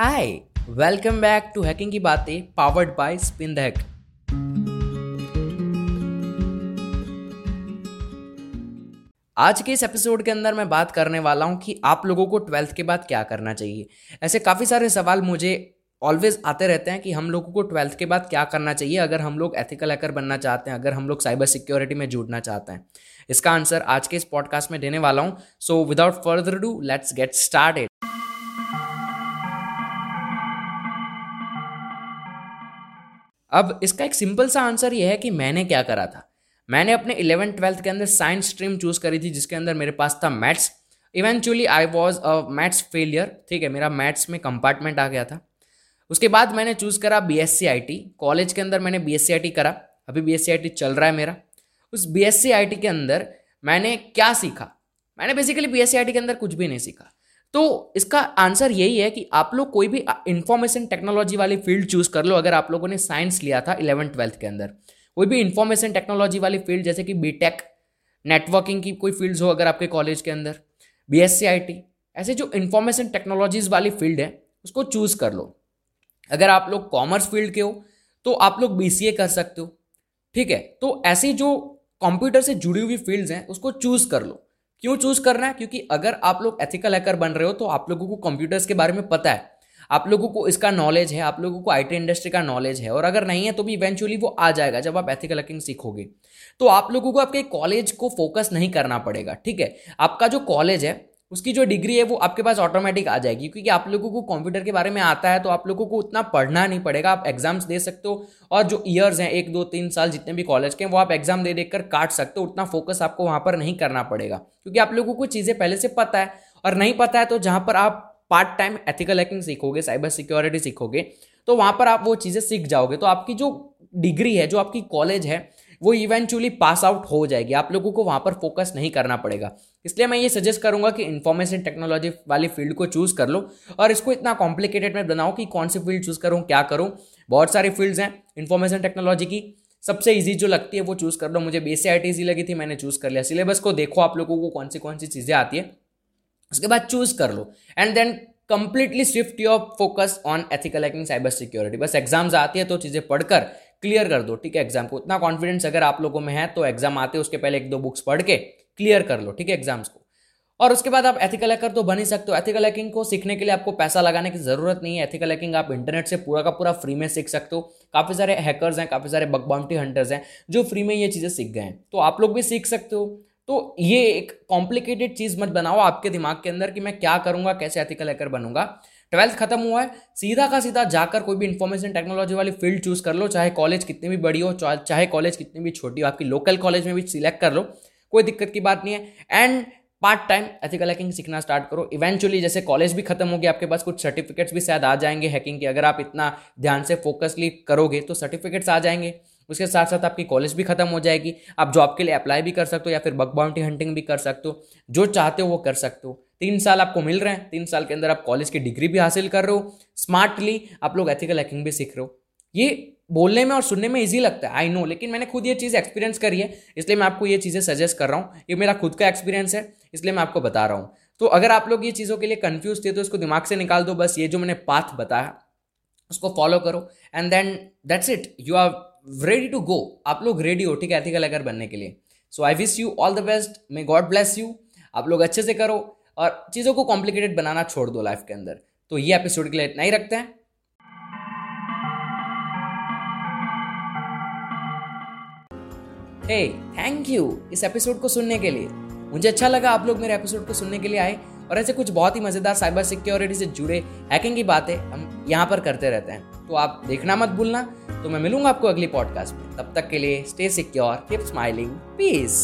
Hi welcome back to hacking की बातें powered by spin the hack आज के इस एपिसोड के अंदर मैं बात करने वाला हूँ कि आप लोगों को ट्वेल्थ के बाद क्या करना चाहिए। ऐसे काफ़ी सारे सवाल मुझे ऑलवेज आते रहते हैं कि हम लोगों को ट्वेल्थ के बाद क्या करना चाहिए अगर हम लोग एथिकल हैकर बनना चाहते हैं, अगर हम लोग साइबर सिक्योरिटी में जुड़ना चाहते हैं। इसका आंसर आज के इस पॉडकास्ट में देने वाला हूँ। So without further ado let's get started अब इसका एक सिंपल सा आंसर ये है कि मैंने क्या करा था? मैंने अपने इलेवन ट्वेल्थ के अंदर साइंस स्ट्रीम चूज़ करी थी, जिसके अंदर मेरे पास था maths eventually I was a maths failure ठीक है, मेरा मैथ्स में कंपार्टमेंट आ गया था. उसके बाद मैंने चूज़ करा B S C I T college के अंदर मैंने B S C I T करा. अभी B S C I T चल रहा है मेरा. उस B S C I T के अंदर मैंने क्या सीखा? मैंने basically B S C I T के अंदर कुछ भी नहीं सीखा. तो इसका आंसर यही है कि आप लोग कोई भी इंफॉर्मेशन टेक्नोलॉजी वाली फ़ील्ड चूज़ कर लो, अगर आप लोगों ने साइंस लिया था इलेवन ट्वेल्थ के अंदर। कोई भी इंफॉर्मेशन टेक्नोलॉजी वाली फ़ील्ड जैसे कि बीटेक नेटवर्किंग की कोई फील्ड्स हो अगर आपके कॉलेज के अंदर B S C I T ऐसे जो इंफॉर्मेशन टेक्नोलॉजीज़ वाली फ़ील्ड है, उसको चूज़ कर लो। अगर आप लोग कॉमर्स फ़ील्ड के हो तो आप लोग बी सी ए कर सकते हो। ठीक है? तो ऐसी जो कंप्यूटर से जुड़ी हुई फील्ड्स हैं, उसको चूज़ कर लो। क्यों चूज़ करना है? क्योंकि अगर आप लोग एथिकल हैकर बन रहे हो तो आप लोगों को कंप्यूटर्स के बारे में पता है। आप लोगों को इसका नॉलेज है, आप लोगों को आईटी इंडस्ट्री का नॉलेज है, और अगर नहीं है तो भी इवेंचुअली वो आ जाएगा जब आप एथिकल हैकिंग सीखोगे। तो आप लोगों को आपके कॉलेज को फोकस नहीं करना पड़ेगा, ठीक है? आपका जो कॉलेज है उसकी जो डिग्री है वो आपके पास ऑटोमेटिक आ जाएगी, क्योंकि आप लोगों को कंप्यूटर के बारे में आता है तो आप लोगों को उतना पढ़ना नहीं पड़ेगा। आप एग्ज़ाम्स दे सकते हो और जो ईयर्स हैं, एक, दो, तीन साल जितने भी कॉलेज के हैं, वो आप एग्ज़ाम दे देकर काट सकते हो। उतना फोकस आपको वहाँ पर नहीं करना पड़ेगा, क्योंकि आप लोगों को चीज़ें पहले से पता है। और नहीं पता है तो जहाँ पर आप पार्ट टाइम एथिकल हैकिंग सीखोगे साइबर सिक्योरिटी सीखोगे तो वहाँ पर आप वो चीज़ें सीख जाओगे। तो आपकी जो डिग्री है, जो आपकी कॉलेज है वो इवेंचुअली पास आउट हो जाएगी। आप लोगों को वहाँ पर फोकस नहीं करना पड़ेगा। इसलिए मैं ये सजेस्ट करूँगा कि इन्फॉर्मेशन टेक्नोलॉजी वाली फ़ील्ड को चूज़ कर लो और इसको इतना कॉम्प्लिकेटेड में बनाओ कि कौन सी फ़ील्ड चूज़ करूँ, क्या करूँ। बहुत सारी फील्ड्स हैं इन्फॉर्मेशन टेक्नोलॉजी की। सबसे ईजी जो लगती है वो चूज़ कर लो। मुझे बी सी आई लगी थी, मैंने चूज़ कर लिया। सिलेबस को देखो आप लोगों को कौन सी कौन सी चीज़ें आती है। उसके बाद चूज़ कर लो। And then completely shift your focus on ethical hacking cyber security बस एग्ज़ाम्स आती है तो चीज़ें पढ़कर क्लियर कर दो, ठीक है? एग्ज़ाम को उतना कॉन्फिडेंस अगर आप लोगों में है तो एग्ज़ाम आते उसके पहले एक दो बुक्स पढ़ के क्लियर कर लो, ठीक है एग्ज़ाम्स को। और उसके बाद आप एथिकल हैकर तो बन ही सकते हो। एथिकल हैकिंग को सीखने के लिए आपको पैसा लगाने की ज़रूरत नहीं है। एथिकल हैकिंग आप इंटरनेट से पूरा का पूरा फ्री में सीख सकते हो। काफ़ी सारे हैकर्स हैं, काफ़ी सारे बग बाउंटी हंटर्स हैं, जो फ्री में ये चीज़ें सीख गए हैं। तो आप लोग भी सीख सकते हो। तो ये एक कॉम्प्लिकेटेड चीज़ मत बनाओ आपके दिमाग के अंदर कि मैं क्या करूँगा, कैसे एथिकल हैकर बनूँगा। ट्वेल्थ खत्म हुआ है, सीधा का सीधा जाकर कोई भी इंफॉर्मेशन टेक्नोलॉजी वाली फ़ील्ड चूज़ कर लो, चाहे कॉलेज कितनी भी बड़ी हो, चाहे कॉलेज कितनी भी छोटी हो, आपकी लोकल कॉलेज में भी सिलेक्ट कर लो, कोई दिक्कत की बात नहीं है। And part time ethical hacking सीखना स्टार्ट करो। इवेंचुअली जैसे कॉलेज भी खत्म हो गया, आपके पास कुछ सर्टिफिकेट्स भी शायद आ जाएँगे हैकिंग के। अगर आप इतना ध्यान से फोकसली करोगे तो सर्टिफिकेट्स आ जाएँगे। उसके साथ साथ आपकी कॉलेज भी खत्म हो जाएगी। आप जॉब के लिए अप्लाई भी कर सकते हो या फिर बग बाउंटी हंटिंग भी कर सकते हो। जो चाहते हो वो कर सकते हो। तीन साल आपको मिल रहे हैं, तीन साल के अंदर आप कॉलेज की डिग्री भी हासिल कर रहे हो स्मार्टली आप लोग एथिकल हैकिंग भी सीख रहे हो। ये बोलने में और सुनने में इजी लगता है आई नो लेकिन मैंने खुद ये चीज़ एक्सपीरियंस करी है, इसलिए मैं आपको ये चीज़ें सजेस्ट कर रहा हूँ। ये मेरा खुद का एक्सपीरियंस है, इसलिए मैं आपको बता रहा हूँ। तो अगर आप लोग ये चीज़ों के लिए कंफ्यूज थे तो इसको दिमाग से निकाल दो बस, ये जो मैंने पाथ बताया, उसको फॉलो करो and then that's it you are ready to go आप लोग रेडी हो, ठीक है एथिकल हैकर बनने के लिए। So I wish you all the best may God bless you आप लोग अच्छे से करो और चीज़ों को कॉम्प्लिकेटेड बनाना छोड़ दो लाइफ के अंदर। तो ये एपिसोड के लिए इतना ही रखते हैं। हे थैंक यू इस एपिसोड को सुनने के लिए। मुझे अच्छा लगा आप लोग मेरे एपिसोड को सुनने के लिए आए और ऐसे कुछ बहुत ही मज़ेदार साइबर सिक्योरिटी से जुड़े हैकिंग की बातें हम यहाँ पर करते रहते हैं। तो आप देखना मत भूलना। तो मैं मिलूँगा आपको अगली पॉडकास्ट में। तब तक के लिए stay secure keep smiling peace